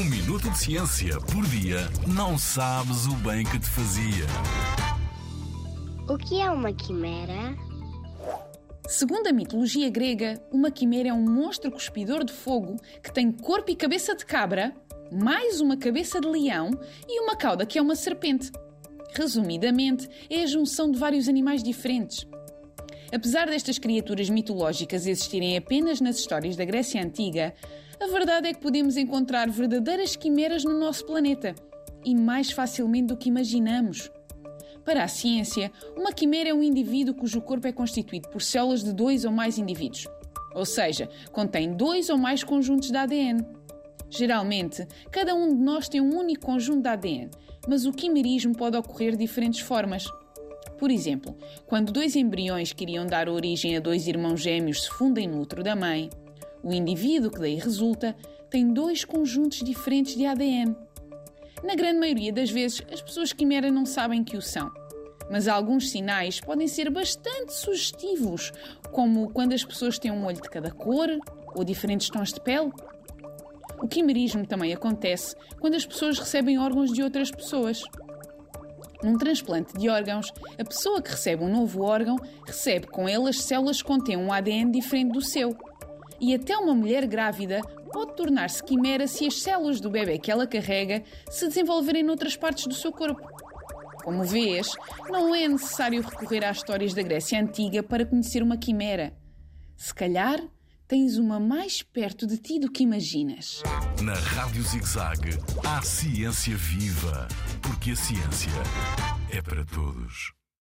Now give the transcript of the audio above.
Um minuto de ciência por dia não sabes o bem que te fazia. O que é uma quimera? Segundo a mitologia grega, uma quimera é um monstro cuspidor de fogo que tem corpo e cabeça de cabra, mais uma cabeça de leão e uma cauda que é uma serpente. Resumidamente, é a junção de vários animais diferentes. Apesar destas criaturas mitológicas existirem apenas nas histórias da Grécia Antiga, a verdade é que podemos encontrar verdadeiras quimeras no nosso planeta e mais facilmente do que imaginamos. Para a ciência, uma quimera é um indivíduo cujo corpo é constituído por células de dois ou mais indivíduos, ou seja, contém dois ou mais conjuntos de ADN. Geralmente, cada um de nós tem um único conjunto de ADN, mas o quimerismo pode ocorrer de diferentes formas. Por exemplo, quando dois embriões que iriam dar origem a dois irmãos gêmeos se fundem no útero da mãe, o indivíduo que daí resulta tem dois conjuntos diferentes de ADN. Na grande maioria das vezes, as pessoas quimera não sabem que o são. Mas alguns sinais podem ser bastante sugestivos, como quando as pessoas têm um olho de cada cor ou diferentes tons de pele. O quimerismo também acontece quando as pessoas recebem órgãos de outras pessoas. Num transplante de órgãos, a pessoa que recebe um novo órgão recebe com ele as células que contêm um ADN diferente do seu. E até uma mulher grávida pode tornar-se quimera se as células do bebê que ela carrega se desenvolverem noutras partes do seu corpo. Como vês, não é necessário recorrer às histórias da Grécia Antiga para conhecer uma quimera. Se calhar, tens uma mais perto de ti do que imaginas. Na Rádio ZigZag, há ciência viva, porque a ciência é para todos.